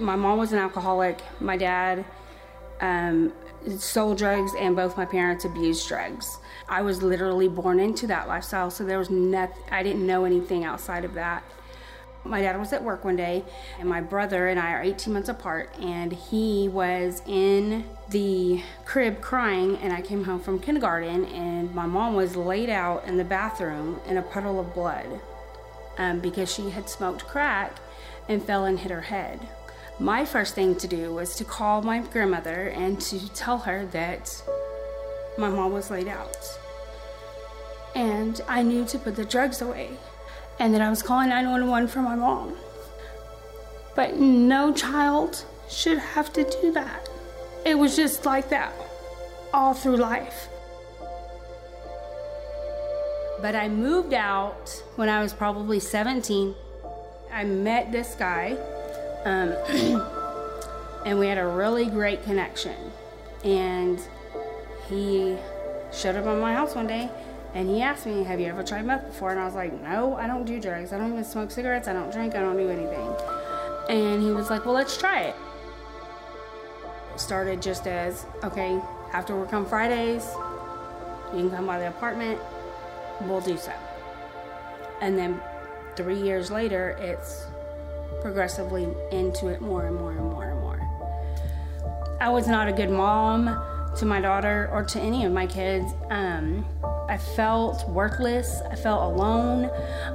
My mom was an alcoholic. My dad um, sold drugs, and both my parents abused drugs. I was literally born into that lifestyle, so there was nothing, I didn't know anything outside of that. My dad was at work one day, and my brother and I are 18 months apart, and he was in the crib crying. And I came home from kindergarten, and my mom was laid out in the bathroom in a puddle of blood um, because she had smoked crack and fell and hit her head. My first thing to do was to call my grandmother and to tell her that my mom was laid out. And I knew to put the drugs away and that I was calling 911 for my mom. But no child should have to do that. It was just like that all through life. But I moved out when I was probably 17. I met this guy, um, and we had a really great connection. And he showed up on my house one day and he asked me, Have you ever tried meth before? And I was like, No, I don't do drugs. I don't even smoke cigarettes. I don't drink. I don't do anything. And he was like, Well, let's try it. it started just as, Okay, after work on Fridays, you can come by the apartment, we'll do so. And then three years later, it's progressively into it more and more and more and more. I was not a good mom to my daughter or to any of my kids. Um, I felt worthless. I felt alone.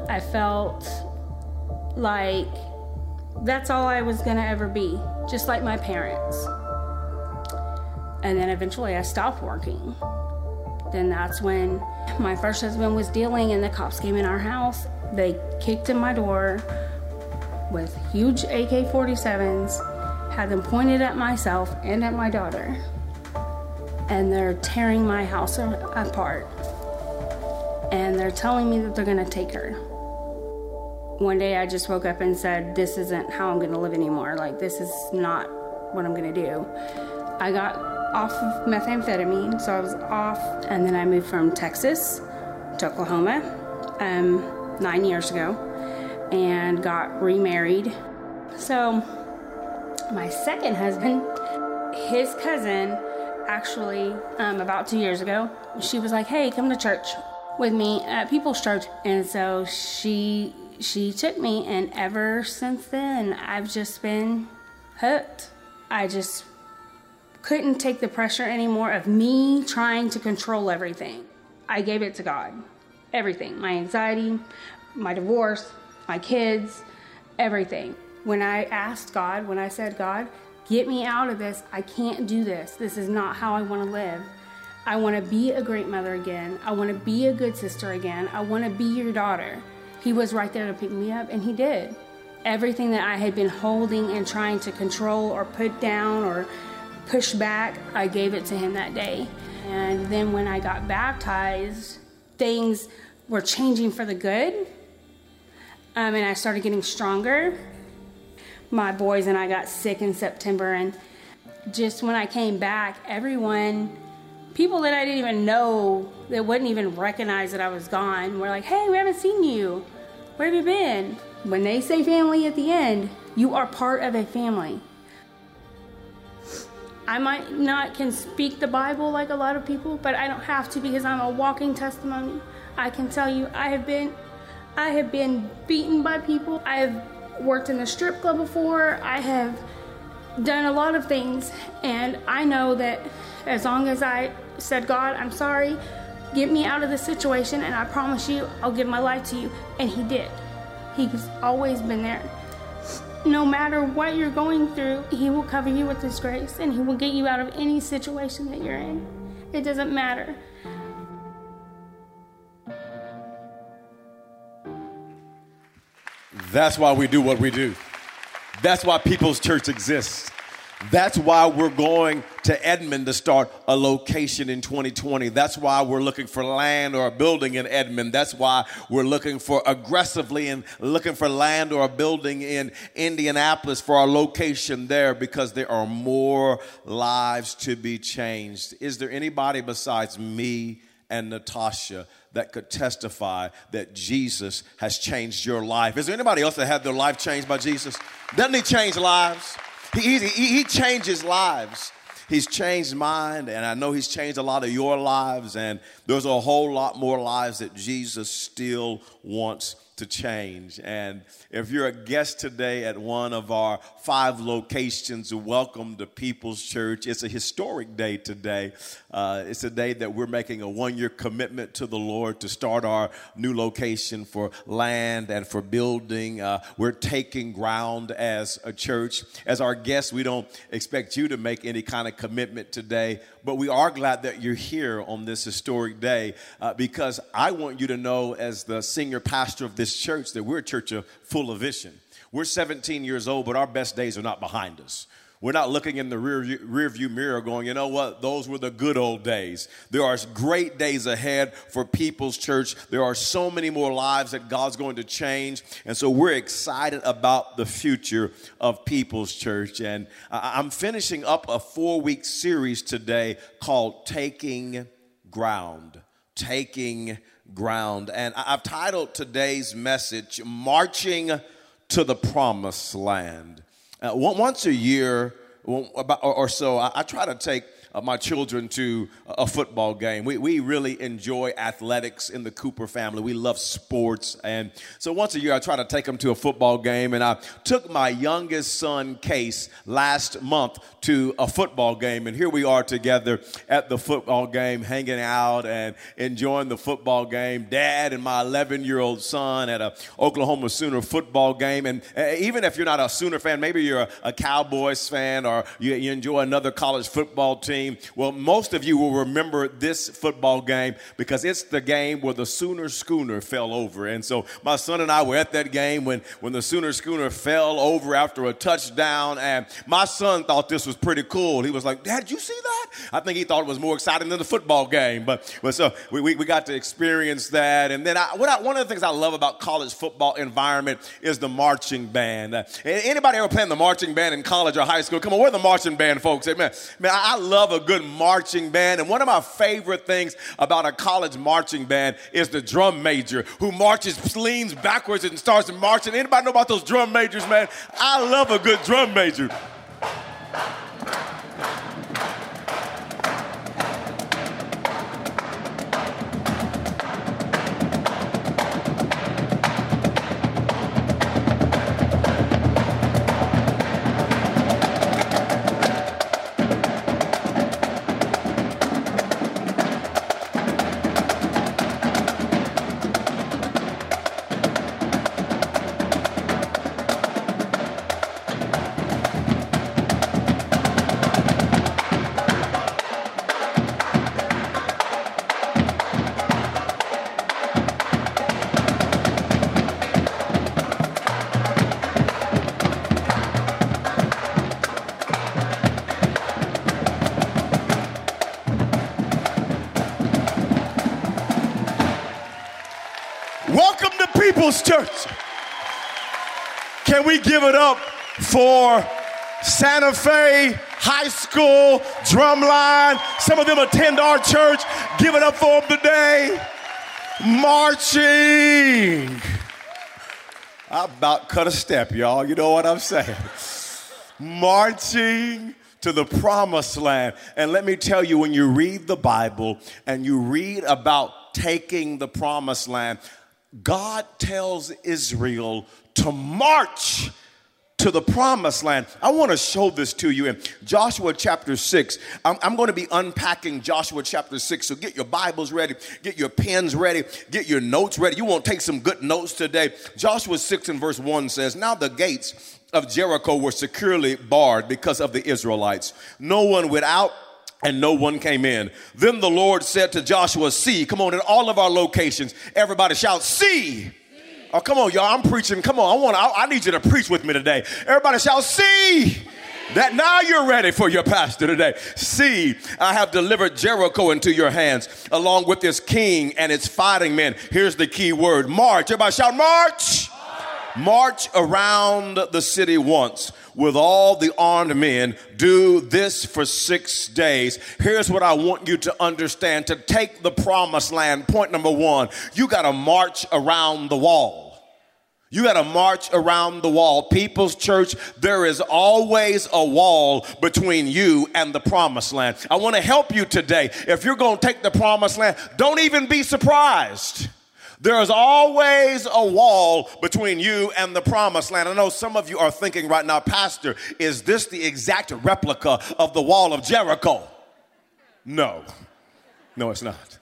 I felt like that's all I was going to ever be, just like my parents. And then eventually I stopped working. Then that's when my first husband was dealing, and the cops came in our house. They kicked in my door with huge AK 47s, had them pointed at myself and at my daughter. And they're tearing my house apart and they're telling me that they're to take her. One day I just woke up and said, This isn't how I'm to live anymore. Like, this is not what I'm to do. I got off of methamphetamine, so I was off, and then I moved from Texas to Oklahoma um, nine years ago and got remarried. So, my second husband, his cousin, actually, um, about two years ago, she was like, Hey, come to church with me at People's Church, and so she she took me, and ever since then, I've just been hooked. I just couldn't take the pressure anymore of me trying to control everything. I gave it to God. Everything. My anxiety, my divorce, my kids, everything. When I asked God, when I said, God, get me out of this, I can't do this. This is not how I want to live. I want to be a great mother again. I want to be a good sister again. I want to be your daughter. He was right there to pick me up, and he did. Everything that I had been holding and trying to control or put down or push back, I gave it to him that day. And then when I got baptized, things were changing for the good. Um, and I started getting stronger. My boys and I got sick in September, and just when I came back, everyone people that I didn't even know that wouldn't even recognize that I was gone were like, hey, we haven't seen you. Where have you been? When they say family at the end, you are part of a family. I might not can speak the Bible like a lot of people, but I don't have to because I'm a walking testimony. I can tell you I have been I have been beaten by people. I have worked in a strip club before. I have done a lot of things and I know that as long as I said, God, I'm sorry, get me out of this situation, and I promise you, I'll give my life to you. And He did. He's always been there. No matter what you're going through, He will cover you with His grace, and He will get you out of any situation that you're in. It doesn't matter. That's why we do what we do. That's why People's Church exists. That's why we're going to Edmond to start a location in 2020. That's why we're looking for land or a building in Edmond. That's why we're looking for aggressively and looking for land or a building in Indianapolis for our location there because there are more lives to be changed. Is there anybody besides me and Natasha that could testify that Jesus has changed your life? Is there anybody else that had their life changed by Jesus? Doesn't he change lives? He, he, he changes lives. He's changed mine, and I know He's changed a lot of your lives, and there's a whole lot more lives that Jesus still wants to change. And if you're a guest today at one of our five locations, welcome to People's Church. It's a historic day today. Uh, it's a day that we're making a one year commitment to the Lord to start our new location for land and for building. Uh, we're taking ground as a church. As our guests, we don't expect you to make any kind of commitment today, but we are glad that you're here on this historic day uh, because I want you to know, as the senior pastor of this church, that we're a church of, full of vision. We're 17 years old, but our best days are not behind us. We're not looking in the rear, rear view mirror going, you know what, those were the good old days. There are great days ahead for People's Church. There are so many more lives that God's going to change. And so we're excited about the future of People's Church. And I'm finishing up a four week series today called Taking Ground. Taking Ground. And I've titled today's message, Marching to the Promised Land. Uh, once a year or so, I, try to take my children to a football game. We, we really enjoy athletics in the Cooper family. We love sports. And so once a year, I try to take them to a football game. And I took my youngest son, Case, last month to a football game. And here we are together at the football game, hanging out and enjoying the football game. Dad and my 11 year old son at a Oklahoma Sooner football game. And uh, even if you're not a Sooner fan, maybe you're a, a Cowboys fan or you, you enjoy another college football team Well, most of you will remember this football game because it's the game where the Sooner Schooner fell over. And so my son and I were at that game when, when the Sooner Schooner fell over after a touchdown. And my son thought this was pretty cool. He was like, Dad, you see that? I think he thought it was more exciting than the football game. But, but so we, we, we got to experience that. And then I, what I, one of the things I love about college football environment is the marching band. Uh, anybody ever playing the marching band in college or high school? Come on, we're the marching band folks. Man, man I love a good marching band. And one of my favorite things about a college marching band is the drum major who marches, leans backwards and starts marching. Anybody know about those drum majors, man? I love a good drum major. We give it up for Santa Fe High School drumline? Some of them attend our church. Give it up for them today. Marching. I about cut a step, y'all. You know what I'm saying? Marching to the promised land. And let me tell you, when you read the Bible and you read about taking the promised land, God tells Israel to march to the promised land. I want to show this to you in Joshua chapter 6. I'm, I'm, going to be unpacking Joshua chapter 6. So get your Bibles ready, get your pens ready, get your notes ready. You want to take some good notes today. Joshua 6 and verse 1 says, Now the gates of Jericho were securely barred because of the Israelites. No one without and no one came in. Then the Lord said to Joshua, See, come on, in all of our locations, everybody shout, See. Oh, come on, y'all. I'm preaching. Come on. I want. I, I need you to preach with me today. Everybody shout, See. That now you're ready for your pastor today. See, I have delivered Jericho into your hands, along with its king and its fighting men. Here's the key word march. Everybody shout, March. March around the city once with all the armed men. Do this for six days. Here's what I want you to understand to take the promised land. Point number one, you got to march around the wall. You got to march around the wall. People's church, there is always a wall between you and the promised land. I want to help you today. If you're going to take the promised land, don't even be surprised. There is always a wall between you and the promised land. I know some of you are thinking right now, Pastor, is this the exact replica of the wall of Jericho? No, no, it's not.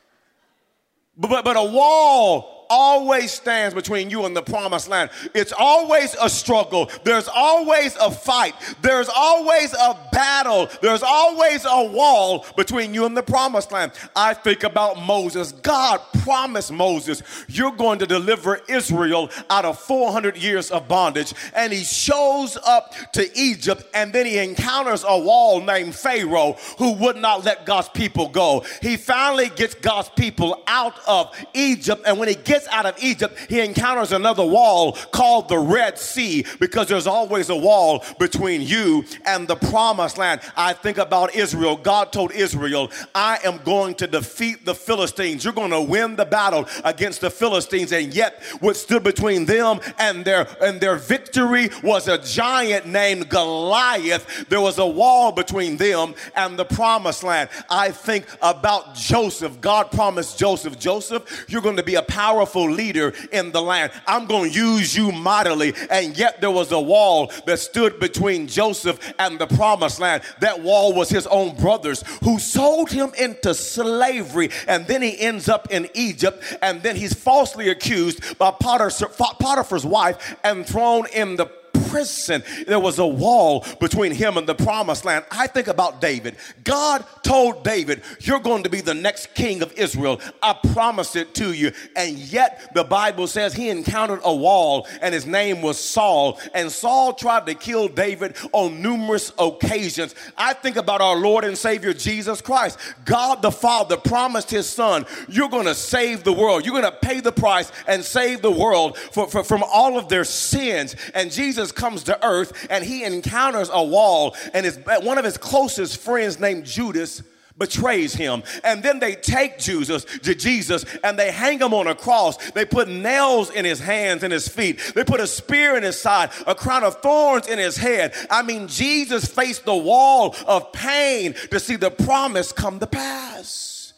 But, but, but a wall always stands between you and the promised land. It's always a struggle. There's always a fight. There's always a battle. There's always a wall between you and the promised land. I think about Moses. God promised Moses, You're going to deliver Israel out of 400 years of bondage. And he shows up to Egypt and then he encounters a wall named Pharaoh who would not let God's people go. He finally gets God's people out of Egypt. And when he gets gets out of Egypt, he encounters another wall called the Red Sea because there's always a wall between you and the promised land. I think about Israel. God told Israel, I am going to defeat the Philistines. You're going to win the battle against the Philistines. And yet, what stood between them and their and their victory was a giant named Goliath. There was a wall between them and the promised land. I think about Joseph. God promised Joseph, Joseph, you're going to be a powerful powerful leader in the land. I'm going to use you mightily. And yet there was a wall that stood between Joseph and the promised land. That wall was his own brothers who sold him into slavery. And then he ends up in Egypt. And then he's falsely accused by Potiphar's wife and thrown in the prison. There was a wall between him and the promised land. I think about David. God told David, You're going to be the next king of Israel. I promise it to you. And yet, the Bible says he encountered a wall, and his name was Saul. And Saul tried to kill David on numerous occasions. I think about our Lord and Savior Jesus Christ. God the Father promised his son, You're going to save the world. You're going to pay the price and save the world for, for, from all of their sins. And Jesus comes to earth and he encounters a wall, and his, one of his closest friends named Judas betrays him. And then they take Jesus to Jesus and they hang him on a cross. They put nails in his hands and his feet. They put a spear in his side, a crown of thorns in his head. I mean, Jesus faced the wall of pain to see the promise come to pass.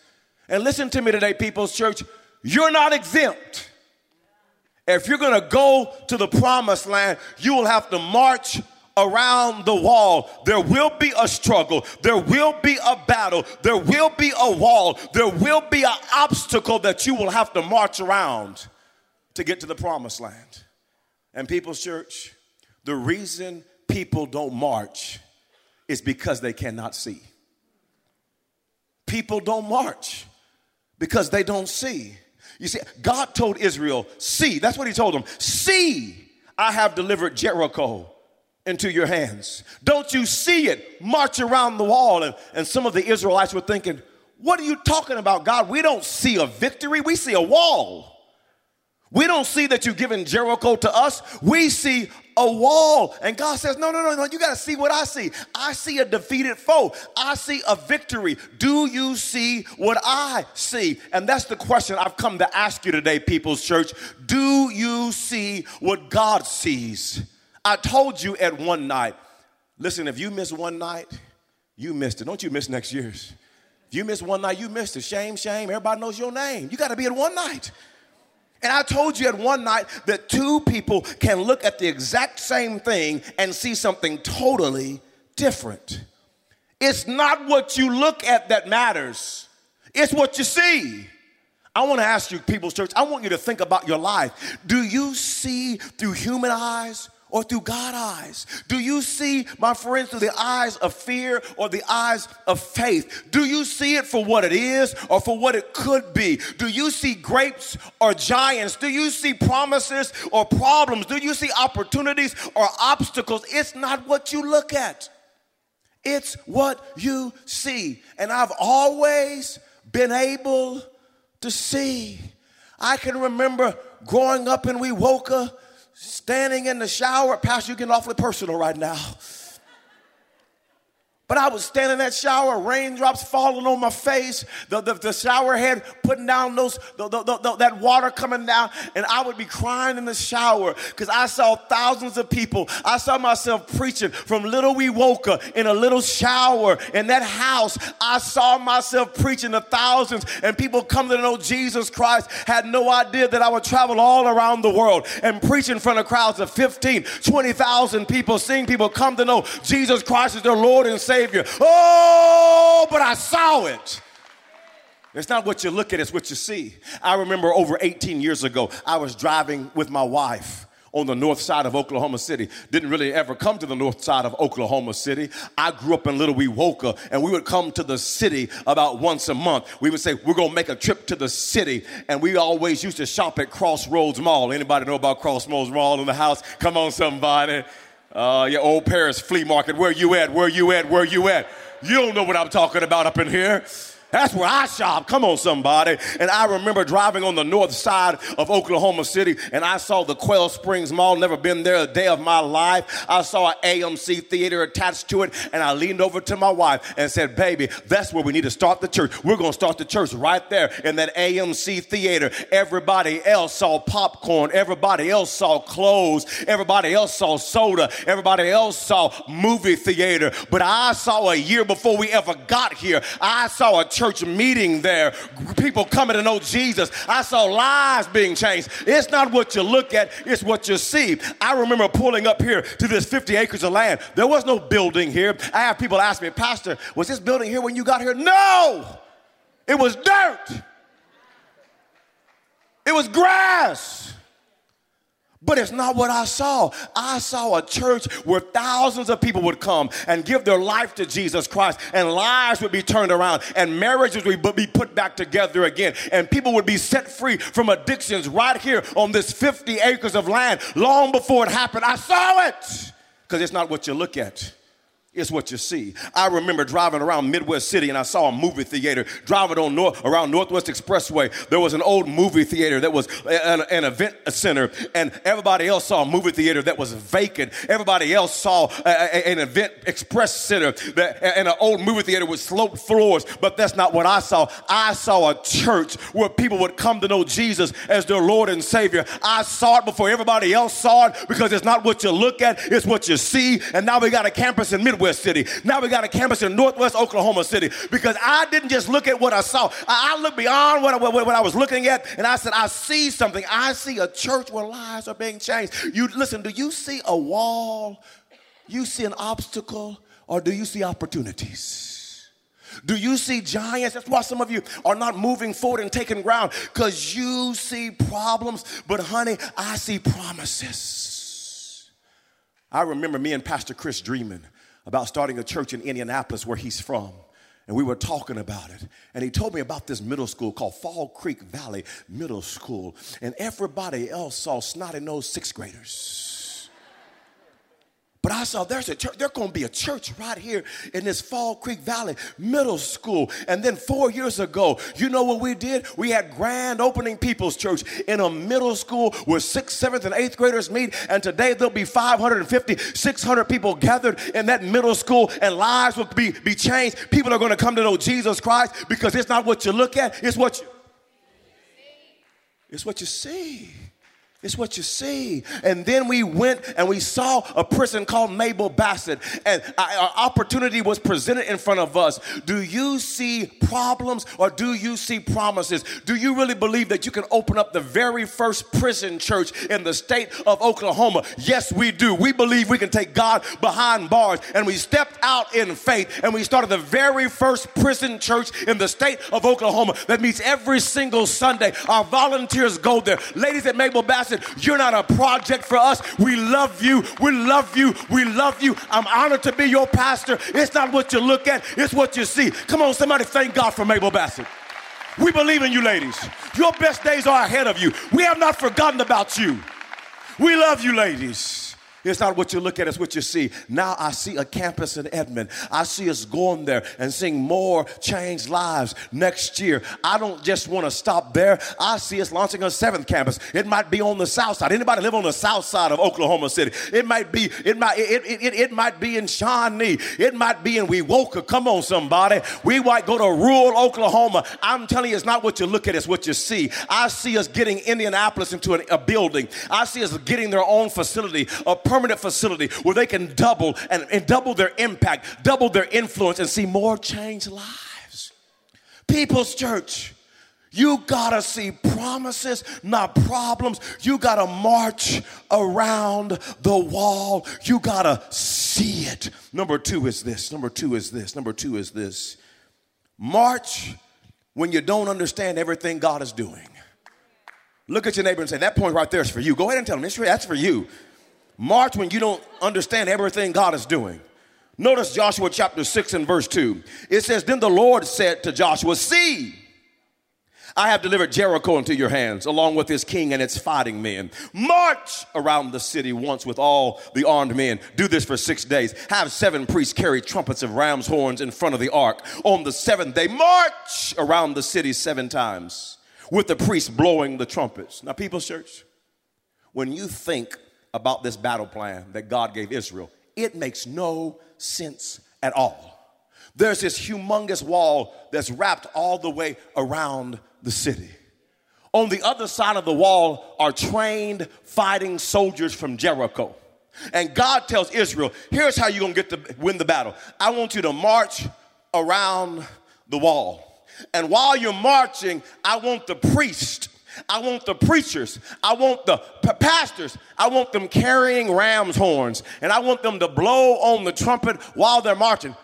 And listen to me today, People's Church, you're not exempt. If you're going to go to the promised land, you will have to march around the wall. There will be a struggle. There will be a battle. There will be a wall. There will be an obstacle that you will have to march around to get to the promised land. And people's church, the reason people don't march is because they cannot see. People don't march because they don't see. You see, God told Israel, See, that's what he told them. See, I have delivered Jericho into your hands. Don't you see it? March around the wall. And, and some of the Israelites were thinking, What are you talking about, God? We don't see a victory, we see a wall. We don't see that you've given Jericho to us. We see a wall. And God says, No, no, no, no, you got to see what I see. I see a defeated foe. I see a victory. Do you see what I see? And that's the question I've come to ask you today, People's Church. Do you see what God sees? I told you at one night, listen, if you miss one night, you missed it. Don't you miss next year's. If you miss one night, you missed it. Shame, shame. Everybody knows your name. You got to be at one night. And I told you at one night that two people can look at the exact same thing and see something totally different. It's not what you look at that matters, it's what you see. I want to ask you, People's Church, I want you to think about your life. Do you see through human eyes or through God eyes? Do you see, my friends, through the eyes of fear or the eyes of faith? Do you see it for what it is or for what it could be? Do you see grapes or giants? Do you see promises or problems? Do you see opportunities or obstacles? It's not what you look at. It's what you see. And I've always been able to see. I can remember growing up in Wewoka standing in the shower. Pastor, You're getting awfully personal right now. But I was standing in that shower, raindrops falling on my face, the, the, the shower head putting down those, the, the, that water coming down, and I would be crying in the shower because I saw thousands of people. I saw myself preaching from Little Wewoka in a little shower in that house. I saw myself preaching to thousands, and people come to know Jesus Christ. Had no idea that I would travel all around the world and preach in front of crowds of 15, 20,000 people, seeing people come to know Jesus Christ as their Lord and Savior Savior. Oh, but I saw it. It's not what you look at, it's what you see. I remember over 18 years ago, I was driving with my wife on the north side of Oklahoma City. Didn't really ever come to the north side of Oklahoma City. I grew up in Little Wewoka, and we would come to the city about once a month. We would say, we're gonna make a trip to the city, and we always used to shop at Crossroads Mall. Anybody know about Crossroads Mall in the house? Come on, somebody. Uh, your old Paris flea market. Where you at? Where you at? Where you at? You don't know what I'm talking about up in here. That's where I shop. Come on, somebody. And I remember driving on the north side of Oklahoma City and I saw the Quail Springs Mall. Never been there a day of my life. I saw an AMC theater attached to it and I leaned over to my wife and said, Baby, that's where we need to start the church. We're going to start the church right there in that AMC theater. Everybody else saw popcorn. Everybody else saw clothes. Everybody else saw soda. Everybody else saw movie theater. But I saw a year before we ever got here, I saw a church church meeting there, people coming to know Jesus. I saw lives being changed. It's not what you look at, it's what you see. I remember pulling up here to this 50 acres of land. There was no building here. I have people ask me, Pastor, was this building here when you got here? No, it was dirt, it was grass. But it's not what I saw. I saw a church where thousands of people would come and give their life to Jesus Christ, and lives would be turned around, and marriages would be put back together again, and people would be set free from addictions right here on this 50 acres of land long before it happened. I saw it because it's not what you look at is what you see. I remember driving around Midwest City and I saw a movie theater. Driving on north, around Northwest Expressway, there was an old movie theater that was an, an, event center, and everybody else saw a movie theater that was vacant. Everybody else saw a, a, an event express center that, and an old movie theater with sloped floors, but that's not what I saw. I saw a church where people would come to know Jesus as their Lord and Savior. I saw it before everybody else saw it because it's not what you look at, it's what you see. And now we got a campus in Midwest Northwest City. Now we got a campus in Northwest Oklahoma City because I didn't just look at what I saw. I, I looked beyond what I, what, what I was looking at and I said, I see something. I see a church where lives are being changed. You listen, do you see a wall? You see an obstacle or do you see opportunities? Do you see giants? That's why some of you are not moving forward and taking ground because you see problems. But, honey, I see promises. I remember me and Pastor Chris dreaming about starting a church in Indianapolis where he's from. And we were talking about it. And he told me about this middle school called Fall Creek Valley Middle School. And everybody else saw snotty nosed sixth graders. But I saw there's a church, there's to be a church right here in this Fall Creek Valley Middle School. And then four years ago, you know what we did? We had grand opening people's church in a middle school where sixth, seventh, and eighth graders meet. And today there'll be 550, 600 people gathered in that middle school, and lives will be, be changed. People are to come to know Jesus Christ because it's not what you look at, it's what you, it's what you see. It's what you see. And then we went and we saw a person called Mabel Bassett, and our opportunity was presented in front of us. Do you see problems or do you see promises? Do you really believe that you can open up the very first prison church in the state of Oklahoma? Yes, we do. We believe we can take God behind bars, and we stepped out in faith and we started the very first prison church in the state of Oklahoma that meets every single Sunday. Our volunteers go there. Ladies at Mabel Bassett, You're not a project for us. We love you. We love you. We love you. I'm honored to be your pastor. It's not what you look at, it's what you see. Come on, somebody thank God for Mabel Bassett. We believe in you, ladies. Your best days are ahead of you. We have not forgotten about you. We love you, ladies. It's not what you look at, it's what you see. Now I see a campus in Edmond. I see us going there and seeing more changed lives next year. I don't just want to stop there. I see us launching a seventh campus. It might be on the south side. Anybody live on the south side of Oklahoma City? It might be, it might, it, it, it, it might be in Shawnee. It might be in Wewoka. Come on, somebody. We might go to rural Oklahoma. I'm telling you, it's not what you look at, it's what you see. I see us getting Indianapolis into an, a building. I see us getting their own facility, a permanent facility where they can double and, and double their impact, double their influence, and see more changed lives. People's Church. You gotta see promises, not problems. You gotta march around the wall. You gotta see it. Number two is this. Number two is this. Number two is this. March when you don't understand everything God is doing. Look at your neighbor and say, That point right there is for you. Go ahead and tell him, That's for you. March when you don't understand everything God is doing. Notice Joshua chapter 6 and verse 2. It says, Then the Lord said to Joshua, See, I have delivered Jericho into your hands, along with its king and its fighting men. March around the city once with all the armed men. Do this for six days. Have seven priests carry trumpets of ram's horns in front of the ark. On the seventh day, march around the city seven times with the priests blowing the trumpets. Now, people's church, when you think about this battle plan that God gave Israel, it makes no sense at all. There's this humongous wall that's wrapped all the way around the city. On the other side of the wall are trained fighting soldiers from Jericho. And God tells Israel, here's how you're gonna get to win the battle. I want you to march around the wall. And while you're marching, I want the priest I want the preachers. I want the pastors. I want them carrying ram's horns. And I want them to blow on the trumpet while they're marching.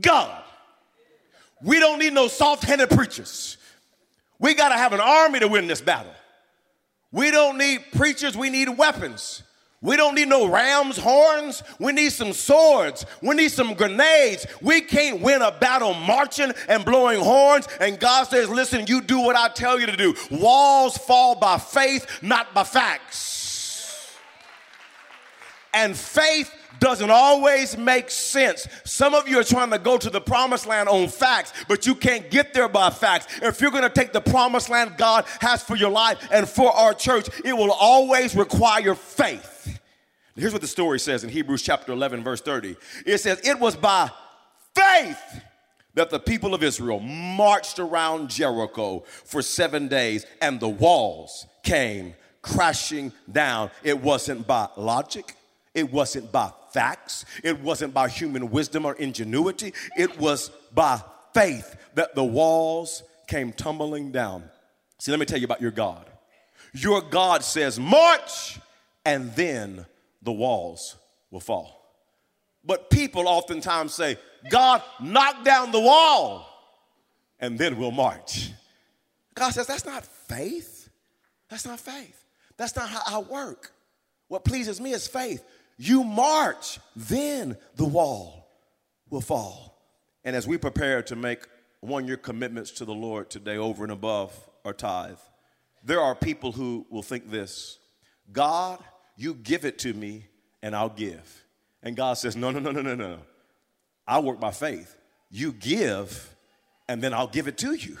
God. We don't need no soft handed preachers. We got to have an army to win this battle. We don't need preachers, we need weapons. We don't need no ram's horns. We need some swords. We need some grenades. We can't win a battle marching and blowing horns. And God says, listen, you do what I tell you to do. Walls fall by faith, not by facts. And faith doesn't always make sense. Some of you are trying to go to the promised land on facts, but you can't get there by facts. If you're going to take the promised land God has for your life and for our church, it will always require faith. Here's what the story says in Hebrews chapter 11, verse 30. It says, It was by faith that the people of Israel marched around Jericho for seven days and the walls came crashing down. It wasn't by logic, it wasn't by facts, it wasn't by human wisdom or ingenuity. It was by faith that the walls came tumbling down. See, let me tell you about your God. Your God says, March, and then the walls will fall. But people oftentimes say, God, knock down the wall, and then we'll march. God says, that's not faith. That's not faith. That's not how I work. What pleases me is faith. You march, then the wall will fall. And as we prepare to make one year commitments to the Lord today over and above our tithe, there are people who will think this God you give it to me and I'll give. And God says, No, no, no, no, no, no. I work by faith. You give, and then I'll give it to you.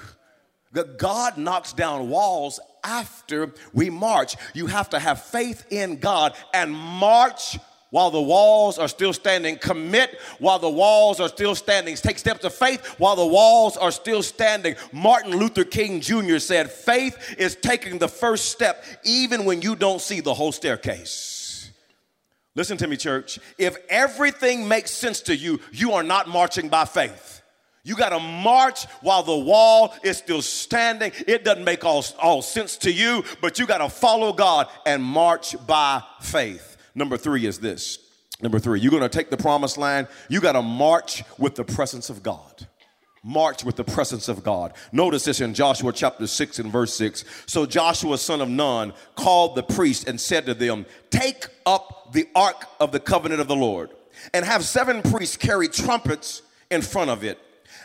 God knocks down walls after we march. You have to have faith in God and march while the walls are still standing. Commit while the walls are still standing. Take steps of faith while the walls are still standing. Martin Luther King Jr. said, Faith is taking the first step even when you don't see the whole staircase. Listen to me, church. If everything makes sense to you, you are not marching by faith. You got to march while the wall is still standing. It doesn't make all, all sense to you, but you got to follow God and march by faith. Number three is this. Number three, you're going to take the promised land. You got to march with the presence of God. March with the presence of God. Notice this in Joshua chapter 6 and verse 6. So Joshua, son of Nun, called the priest and said to them, Take up the ark of the covenant of the Lord, and have seven priests carry trumpets in front of it.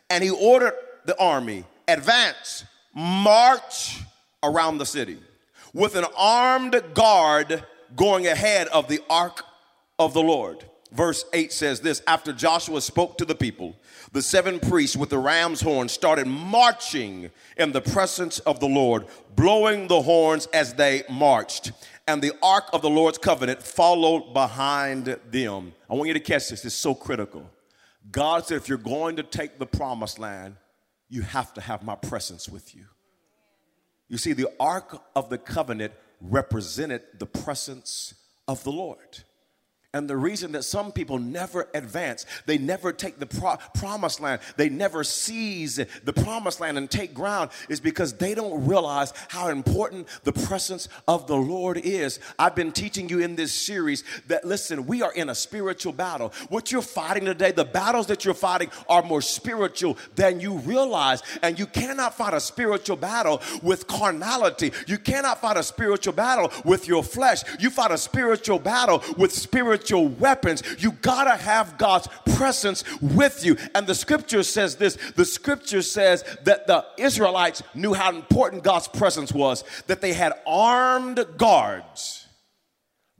And he ordered the army, Advance, march around the city with an armed guard going ahead of the ark of the Lord. Verse 8 says this After Joshua spoke to the people, the seven priests with the ram's horn started marching in the presence of the Lord, blowing the horns as they marched. And the ark of the Lord's covenant followed behind them. I want you to catch this, it's so critical. God said, if you're going to take the promised land, you have to have my presence with you. You see, the ark of the covenant represented the presence of the Lord. And the reason that some people never advance, they never take the pro- promised land, they never seize the promised land and take ground is because they don't realize how important the presence of the Lord is. I've been teaching you in this series that listen, we are in a spiritual battle. What you're fighting today, the battles that you're fighting are more spiritual than you realize. And you cannot fight a spiritual battle with carnality. You cannot fight a spiritual battle with your flesh. You fight a spiritual battle with spiritual spiritual weapons, you gotta have God's presence with you. And the scripture says this the scripture says that the Israelites knew how important God's presence was, that they had armed guards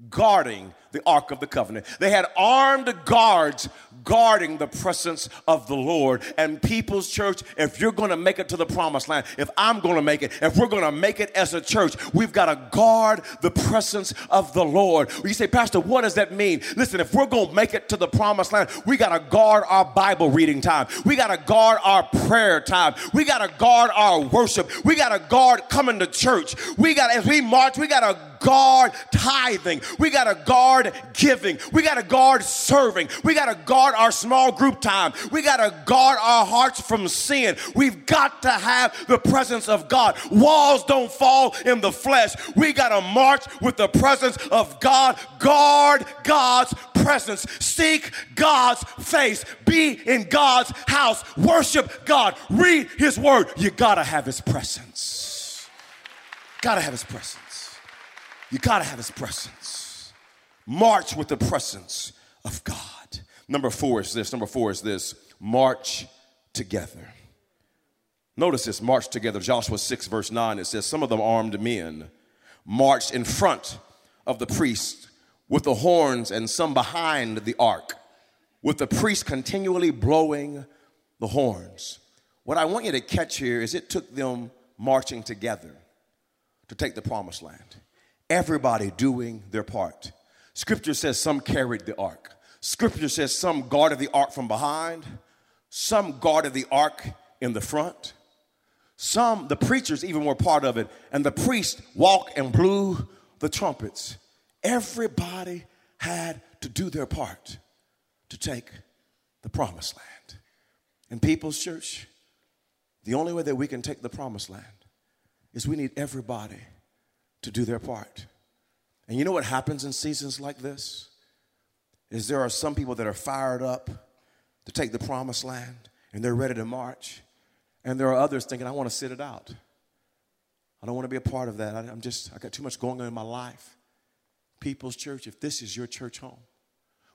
guarding the Ark of the Covenant. They had armed guards guarding the presence of the Lord. And People's Church, if you're going to make it to the promised land, if I'm going to make it, if we're going to make it as a church, we've got to guard the presence of the Lord. You say, Pastor, what does that mean? Listen, if we're going to make it to the promised land, we got to guard our Bible reading time. We got to guard our prayer time. We got to guard our worship. We got to guard coming to church. We got, as we march, we got to guard tithing. We got to guard giving. We got to guard serving. We got to guard our small group time. We got to guard our hearts from sin. We've got to have the presence of God. Walls don't fall in the flesh. We got to march with the presence of God. Guard God's presence. Seek God's face. Be in God's house. Worship God. Read His word. You got to have His presence. Got to have His presence. You got to have His presence. March with the presence of God. Number four is this. Number four is this. March together. Notice this march together. Joshua 6, verse 9, it says, Some of them armed men marched in front of the priest with the horns, and some behind the ark, with the priest continually blowing the horns. What I want you to catch here is it took them marching together to take the promised land everybody doing their part. Scripture says some carried the ark. Scripture says some guarded the ark from behind, some guarded the ark in the front. Some, the preachers even were part of it, and the priest walked and blew the trumpets. Everybody had to do their part to take the promised land. In People's Church, the only way that we can take the promised land is we need everybody to do their part. And you know what happens in seasons like this? Is there are some people that are fired up to take the promised land and they're ready to march. And there are others thinking, I want to sit it out. I don't want to be a part of that. I, am just, I got too much going on in my life. People's church, if this is your church home,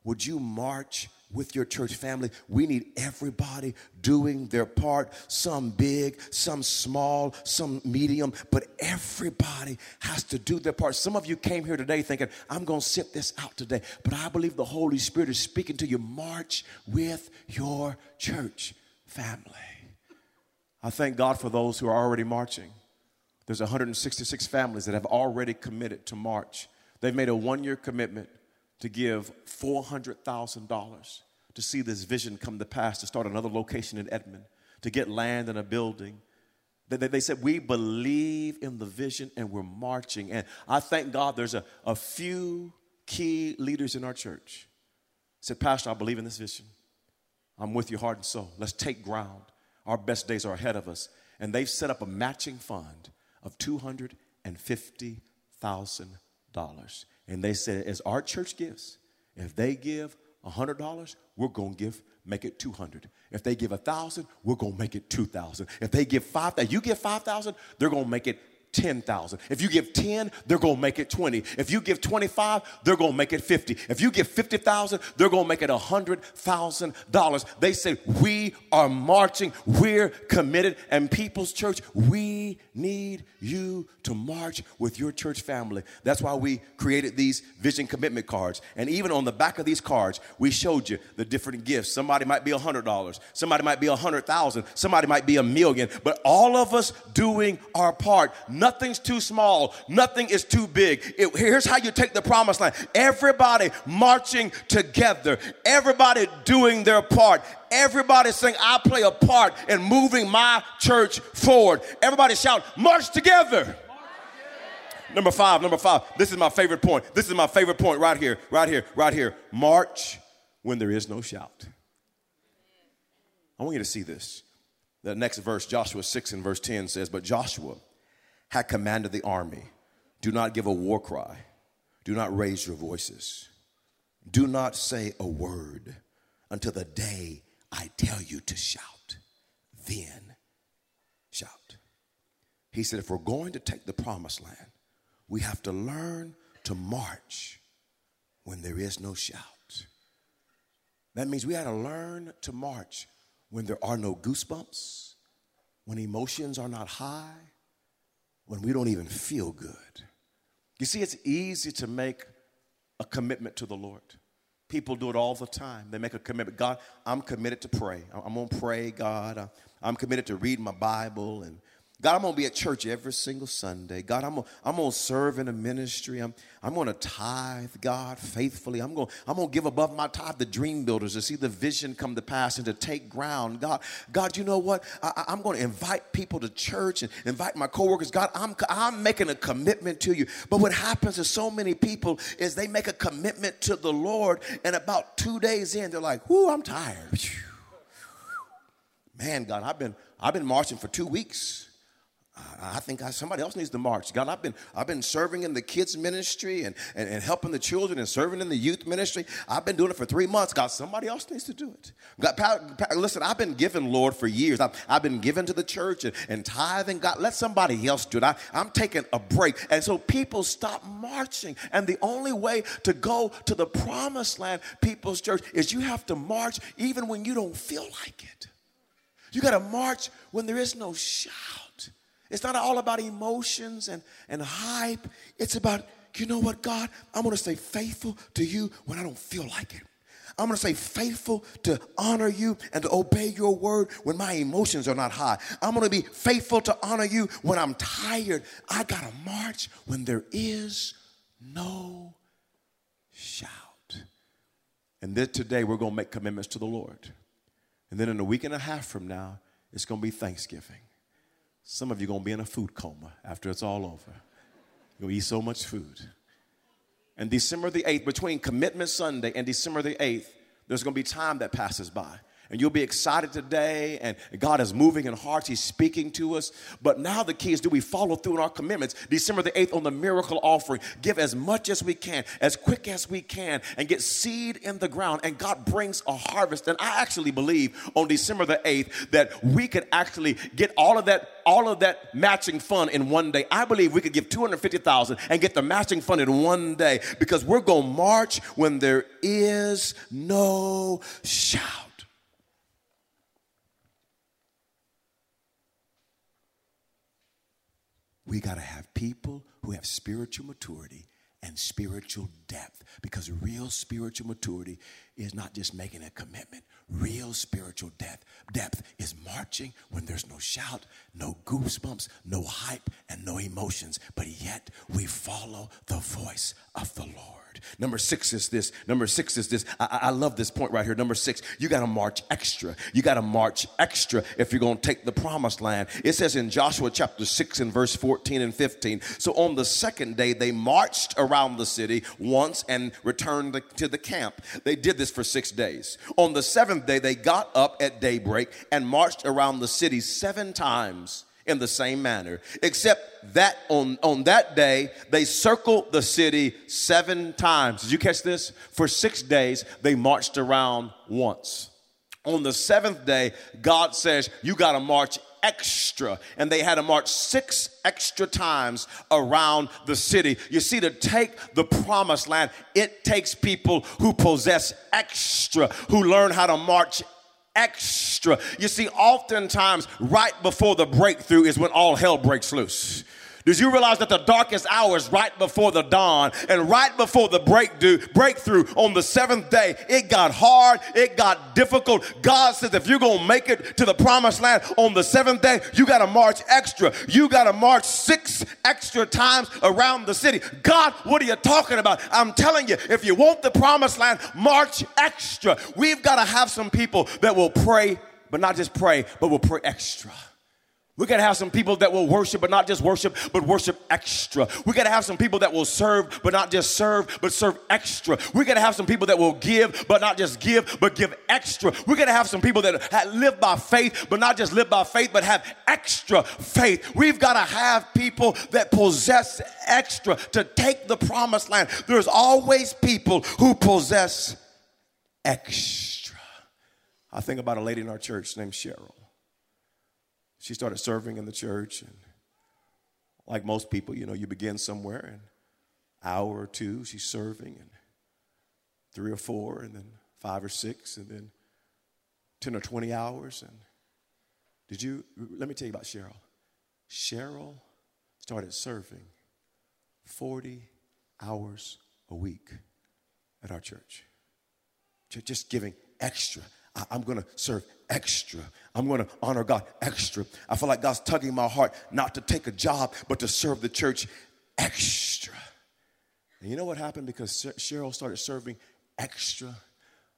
would you march with your church family? We need everybody doing their part, some big, some small, some medium, but everybody has to do their part. Some of you came here today thinking, I'm going to sit this out today, but I believe the Holy Spirit is speaking to you. March with your church family. I thank God for those who are already marching. There's 166 families that have already committed to march. They've made a one year commitment to give $400,000 to see this vision come to pass, to start another location in Edmond, to get land and a building. They, said, We believe in the vision and we're marching. And I thank God there's a, a few key leaders in our church said, Pastor, I believe in this vision. I'm with you heart and soul. Let's take ground. Our best days are ahead of us. And they've set up a matching fund of $250,000. And they said, as our church gives, if they give $100, we're going to give, make it 200. If they give 1,000, we're going to make it 2,000. If they give 5,000, you give 5,000, they're going to make it 10,000. If you give 10, they're going to make it 20. If you give 25, they're going to make it 50. If you give 50,000, they're going to make it $100,000. They say, We are marching, we're committed, and People's Church, we need you to march with your church family. That's why we created these vision commitment cards. And even on the back of these cards, we showed you the different gifts. Somebody might be $100, somebody might be 100,000, somebody might be a million, but all of us doing our part. Nothing's too small, nothing is too big. It, here's how you take the promised land. Everybody marching together, everybody doing their part. Everybody saying, I play a part in moving my church forward. Everybody shout, march together. Number five, number five. This is my favorite point. This is my favorite point right here, right here, right here. March when there is no shout. I want you to see this. The next verse, Joshua 6 and verse 10 says, But Joshua had commanded the army, do not give a war cry, do not raise your voices, do not say a word until the day I tell you to shout, then shout. He said, if we're going to take the promised land, we have to learn to march when there is no shout. That means we got to learn to march when there are no goosebumps, when emotions are not high, when we don't even feel good. You see, it's easy to make a commitment to the Lord. People do it all the time. They make a commitment. God, I'm committed to pray. I'm going to pray, God. I'm committed to read my Bible and God, I'm going to be at church every single Sunday. God, I'm going I'm to serve in a ministry. I'm, I'm going to tithe, God, faithfully. I'm going I'm to give above my tithe the dream builders to see the vision come to pass and to take ground. God, God, you know what? I, I'm going to invite people to church and invite my coworkers. God, I'm, I'm making a commitment to you. But what happens to so many people is they make a commitment to the Lord, and about two days in, they're like, whoo, I'm tired. Man, God, I've been, I've been marching for two weeks. I think I, somebody else needs to march. God, I've been, I've been serving in the kids' ministry and, and, and, helping the children and serving in the youth ministry. I've been doing it for three months. God, somebody else needs to do it. God, listen, I've been giving, Lord, for years. I've, I've been giving to the church and, and tithing. God, let somebody else do it. I, I'm taking a break. And so people stop marching. And the only way to go to the promised land, people's church, is you have to march even when you don't feel like it. You got to march when there is no shout. It's not all about emotions and, and hype. It's about, you know what, God, I'm going to stay faithful to you when I don't feel like it. I'm going to stay faithful to honor you and to obey your word when my emotions are not high. I'm going to be faithful to honor you when I'm tired. I got to march when there is no shout. And then today we're going to make commitments to the Lord. And then in a week and a half from now, it's going to be Thanksgiving. Some of you are going to be in a food coma after it's all over. To eat so much food. And December the 8th, between Commitment Sunday and December the 8th, there's going to be time that passes by and you'll be excited today and God is moving in hearts. He's speaking to us. But now the key is do we follow through on our commitments? December the 8th on the miracle offering, give as much as we can, as quick as we can, and get seed in the ground. And God brings a harvest. And I actually believe on December the 8th that we could actually get all of that, all of that matching fund in one day. I believe we could give 250,000 and get the matching fund in one day because we're going to march when there is no shout. We got to have people who have spiritual maturity and spiritual depth because real spiritual maturity is not just making a commitment. Real spiritual depth, depth is marching when there's no shout, no goosebumps, no hype, and no emotions, but yet we follow the voice of the Lord. Number six is this. Number six is this. I, I love this point right here. Number six, you got to march extra. You got to march extra if you're going to take the promised land. It says in Joshua chapter 6 and verse 14 and 15. So on the second day, they marched around the city once and returned to the camp. They did this for six days. On the seventh day, they got up at daybreak and marched around the city seven times in the same manner, except that on, on that day, they circled the city seven times. Did you catch this? For six days, they marched around once. On the seventh day, God says, You got to march extra. And they had to march six extra times around the city. You see, to take the promised land, it takes people who possess extra, who learn how to march extra. You see, oftentimes, right before the breakthrough is when all hell breaks loose. Did you realize that the darkest hour is right before the dawn and right before the breakthrough, breakthrough on the seventh day? It got hard, it got difficult. God says if you're gonna make it to the promised land on the seventh day, you gotta march extra. You gotta march six extra times around the city. God, what are you talking about? I'm telling you, if you want the promised land, march extra. We've gotta have some people that will pray, but not just pray, but will pray extra. We gotta have some people that will worship, but not just worship, but worship extra. We gotta have some people that will serve, but not just serve, but serve extra. We gotta have some people that will give, but not just give, but give extra. We gotta have some people that live by faith, but not just live by faith, but have extra faith. We've gotta have people that possess extra to take the promised land. There's always people who possess extra. I think about a lady in our church named Cheryl she started serving in the church. And like most people, you know, you begin somewhere and hour or two, she's serving, and three or four, and then five or six, and then 10 or 20 hours. And did you, let me tell you about Cheryl. Cheryl started serving 40 hours a week at our church, just giving extra. I'm going to serve extra. I'm going to honor God extra. I feel like God's tugging my heart not to take a job, but to serve the church extra. And you know what happened? Because Cheryl started serving extra.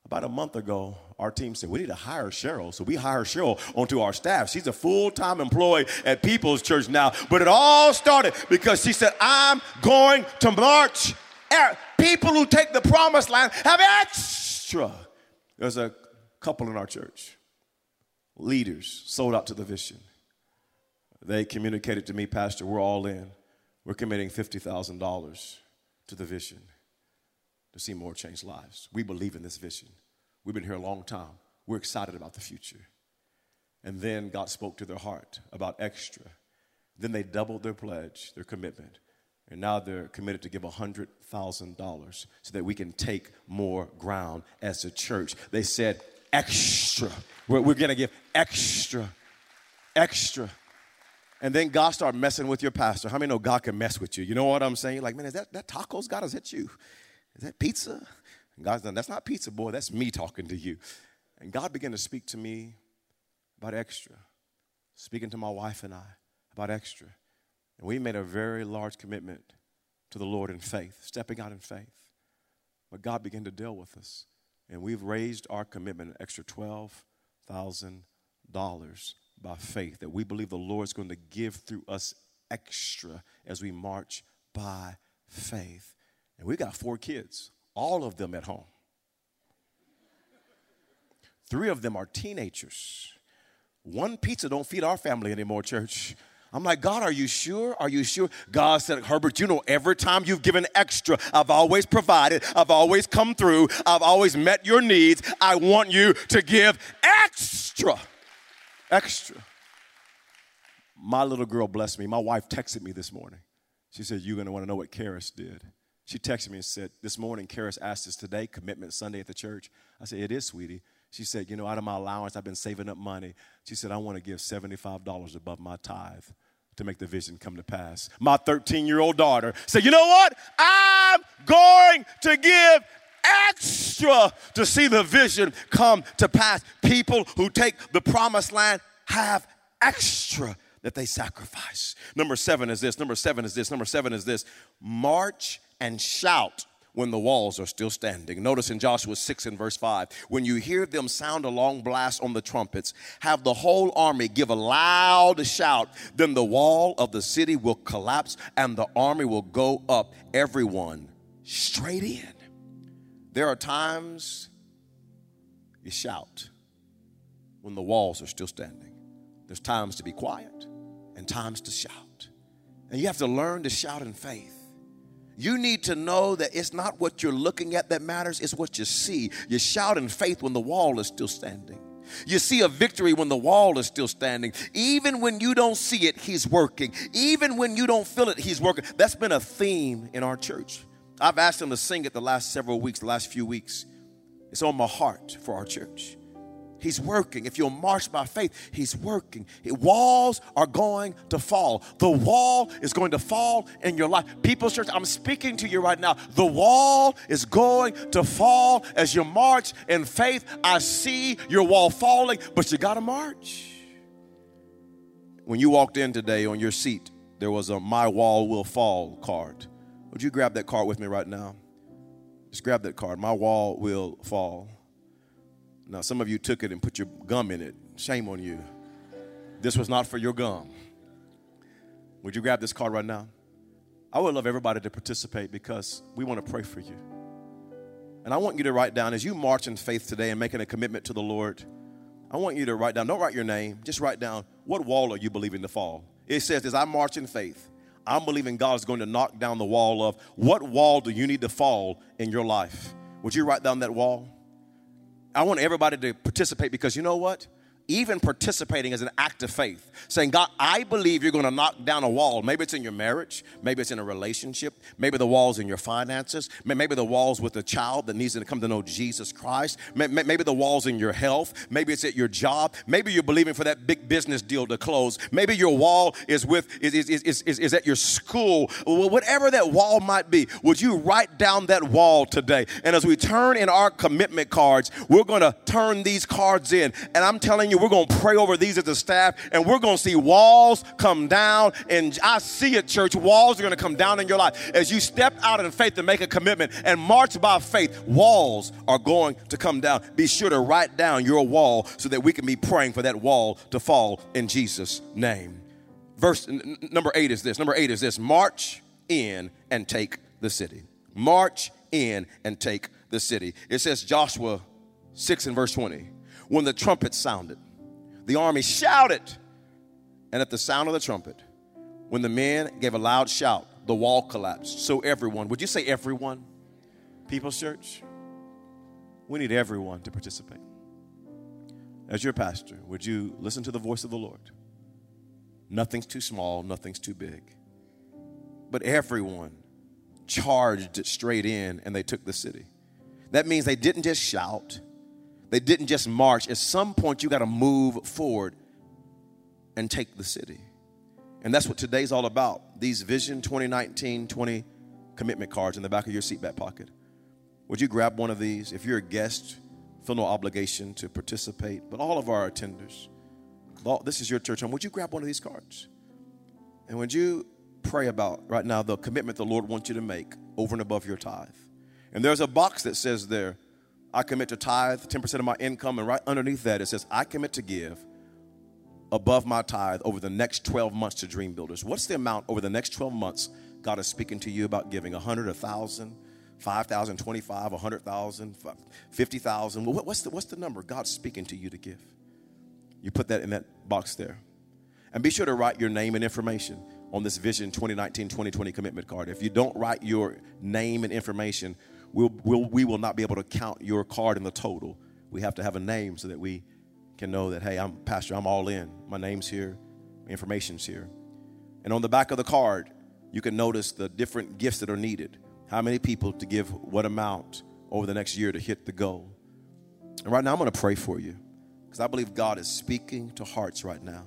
About a month ago, our team said, We need to hire Cheryl. So we hire Cheryl onto our staff. She's a full time employee at People's Church now. But it all started because she said, I'm going to march. People who take the promised land have extra. There's a couple in our church leaders sold out to the vision. They communicated to me, Pastor, we're all in. We're committing $50,000 to the vision to see more change lives. We believe in this vision. We've been here a long time. We're excited about the future. And then God spoke to their heart about extra. Then they doubled their pledge, their commitment. And now they're committed to give $100,000 so that we can take more ground as a church. They said, extra. We're, we're going to give extra, extra. And then God start messing with your pastor. How many know God can mess with you? You know what I'm saying? like, man, is that, that tacos God has hit you? Is that pizza? And God's done, that's not pizza, boy. That's me talking to you. And God began to speak to me about extra, speaking to my wife and I about extra. And we made a very large commitment to the Lord in faith, stepping out in faith. But God began to deal with us. And we've raised our commitment an extra $12,000 by faith that we believe the Lord is going to give through us extra as we march by faith. And we got four kids, all of them at home. Three of them are teenagers. One pizza don't feed our family anymore, church. I'm like, God, are you sure? Are you sure? God said, Herbert, you know, every time you've given extra, I've always provided, I've always come through, I've always met your needs. I want you to give extra. Extra. My little girl blessed me. My wife texted me this morning. She said, You're going to want to know what Karis did. She texted me and said, This morning, Karis asked us today, commitment Sunday at the church. I said, It is, sweetie. She said, You know, out of my allowance, I've been saving up money. She said, I want to give $75 above my tithe to make the vision come to pass. My 13 year old daughter said, You know what? I'm going to give extra to see the vision come to pass. People who take the promised land have extra that they sacrifice. Number seven is this. Number seven is this. Number seven is this. March and shout when the walls are still standing. Notice in Joshua 6 and verse 5 when you hear them sound a long blast on the trumpets, have the whole army give a loud shout, then the wall of the city will collapse and the army will go up, everyone straight in. There are times you shout when the walls are still standing. There's times to be quiet and times to shout. And you have to learn to shout in faith. You need to know that it's not what you're looking at that matters, it's what you see. You shout in faith when the wall is still standing. You see a victory when the wall is still standing. Even when you don't see it, He's working. Even when you don't feel it, He's working. That's been a theme in our church. I've asked Him to sing it the last several weeks, the last few weeks. It's on my heart for our church. He's working. If you'll march by faith, He's working. Walls are going to fall. The wall is going to fall in your life. People's Church, I'm speaking to you right now. The wall is going to fall as you march in faith. I see your wall falling, but you got to march. When you walked in today on your seat, there was a My Wall Will Fall card. Would you grab that card with me right now? Just grab that card. My wall will fall. Now, some of you took it and put your gum in it. Shame on you. This was not for your gum. Would you grab this card right now? I would love everybody to participate because we want to pray for you. And I want you to write down, as you march in faith today and making a commitment to the Lord, I want you to write down, don't write your name, just write down, what wall are you believing to fall? It says, as I march in faith, I'm believing God is going to knock down the wall of what wall do you need to fall in your life? Would you write down that wall? I want everybody to participate because you know what? Even participating as an act of faith, saying, God, I believe you're going to knock down a wall. Maybe it's in your marriage, maybe it's in a relationship, maybe the walls in your finances, maybe the walls with a child that needs to come to know Jesus Christ, maybe the walls in your health, maybe it's at your job, maybe you're believing for that big business deal to close, maybe your wall is with is, is, is, is, is at your school, whatever that wall might be, would you write down that wall today? And as we turn in our commitment cards, we're going to turn these cards in, and I'm telling you you, we're going to pray over these as a staff, and we're going to see walls come down. And I see it, church. Walls are going to come down in your life. As you step out in faith and make a commitment and march by faith, walls are going to come down. Be sure to write down your wall so that we can be praying for that wall to fall in Jesus' name. Verse n- number eight is this. Number eight is this march in and take the city. March in and take the city. It says Joshua 6 and verse 20. When the trumpet sounded, the army shouted, and at the sound of the trumpet, when the men gave a loud shout, the wall collapsed. So everyone, would you say everyone? People's Church, we need everyone to participate. As your pastor, would you listen to the voice of the Lord? Nothing's too small, nothing's too big. But everyone charged straight in and they took the city. That means they didn't just shout, they didn't just march. At some point, you got to move forward and take the city. And that's what today's all about. These Vision 2019 20 commitment cards in the back of your seatback pocket. Would you grab one of these? If you're a guest, feel no obligation to participate, but all of our attenders, this is your church home. Would you grab one of these cards? And would you pray about right now the commitment the Lord wants you to make over and above your tithe? And there's a box that says there, I commit to tithe 10% of my income, and right underneath that it says, I commit to give above my tithe over the next 12 months to Dream Builders. What's the amount over the next 12 months God is speaking to you about giving? 100, 1,000, 5,000, 25, 100,000, 50,000? What's the, what's the number God's speaking to you to give? You put that in that box there. And be sure to write your name and information on this Vision 2019 2020 commitment card. If you don't write your name and information, we'll, we'll, we will not be able to count your card in the total. We have to have a name so that we can know that, hey, I'm pastor, I'm all in. My name's here, my information's here. And on the back of the card, you can notice the different gifts that are needed. How many people to give what amount over the next year to hit the goal. And right now, I'm going to pray for you because I believe God is speaking to hearts right now.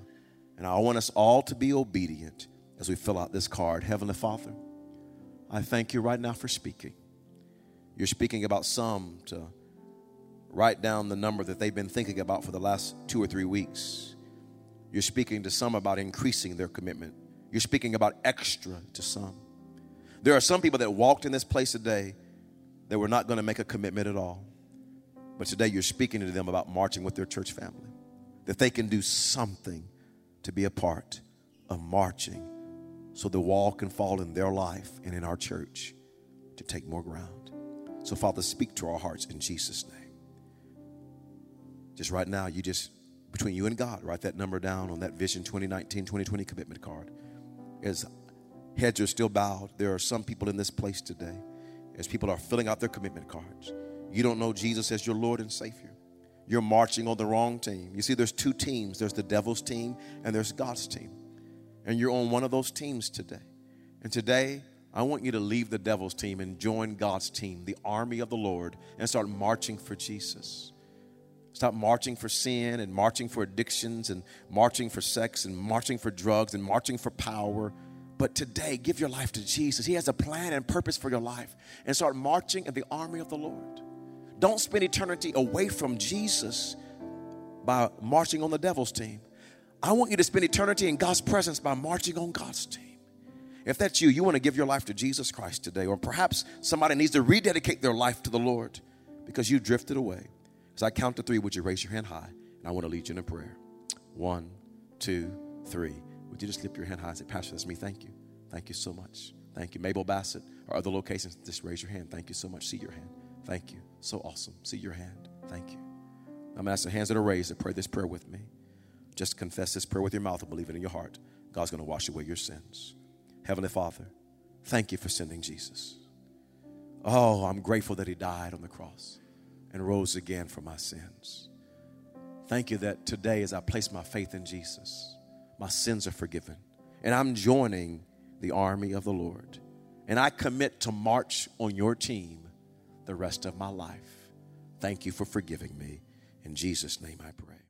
And I want us all to be obedient as we fill out this card. Heavenly Father, I thank you right now for speaking. You're speaking about some to write down the number that they've been thinking about for the last two or three weeks. You're speaking to some about increasing their commitment. You're speaking about extra to some. There are some people that walked in this place today that were not going to make a commitment at all. But today you're speaking to them about marching with their church family, that they can do something to be a part of marching so the wall can fall in their life and in our church to take more ground. So, Father, speak to our hearts in Jesus' name. Just right now, you just, between you and God, write that number down on that Vision 2019 2020 commitment card. As heads are still bowed, there are some people in this place today, as people are filling out their commitment cards. You don't know Jesus as your Lord and Savior. You're marching on the wrong team. You see, there's two teams there's the devil's team and there's God's team. And you're on one of those teams today. And today, I want you to leave the devil's team and join God's team, the army of the Lord, and start marching for Jesus. Stop marching for sin and marching for addictions and marching for sex and marching for drugs and marching for power. But today, give your life to Jesus. He has a plan and purpose for your life. And start marching in the army of the Lord. Don't spend eternity away from Jesus by marching on the devil's team. I want you to spend eternity in God's presence by marching on God's team. If that's you, you want to give your life to Jesus Christ today, or perhaps somebody needs to rededicate their life to the Lord because you drifted away. As I count to three, would you raise your hand high? And I want to lead you in a prayer. One, two, three. Would you just lift your hand high and say, Pastor, that's me. Thank you. Thank you so much. Thank you. Mabel Bassett or other locations, just raise your hand. Thank you so much. See your hand. Thank you. So awesome. See your hand. Thank you. I'm going to ask the hands that are raised to pray this prayer with me. Just confess this prayer with your mouth and believe it in your heart. God's going to wash away your sins. Heavenly Father, thank you for sending Jesus. Oh, I'm grateful that He died on the cross and rose again for my sins. Thank you that today, as I place my faith in Jesus, my sins are forgiven. And I'm joining the army of the Lord. And I commit to march on your team the rest of my life. Thank you for forgiving me. In Jesus' name I pray.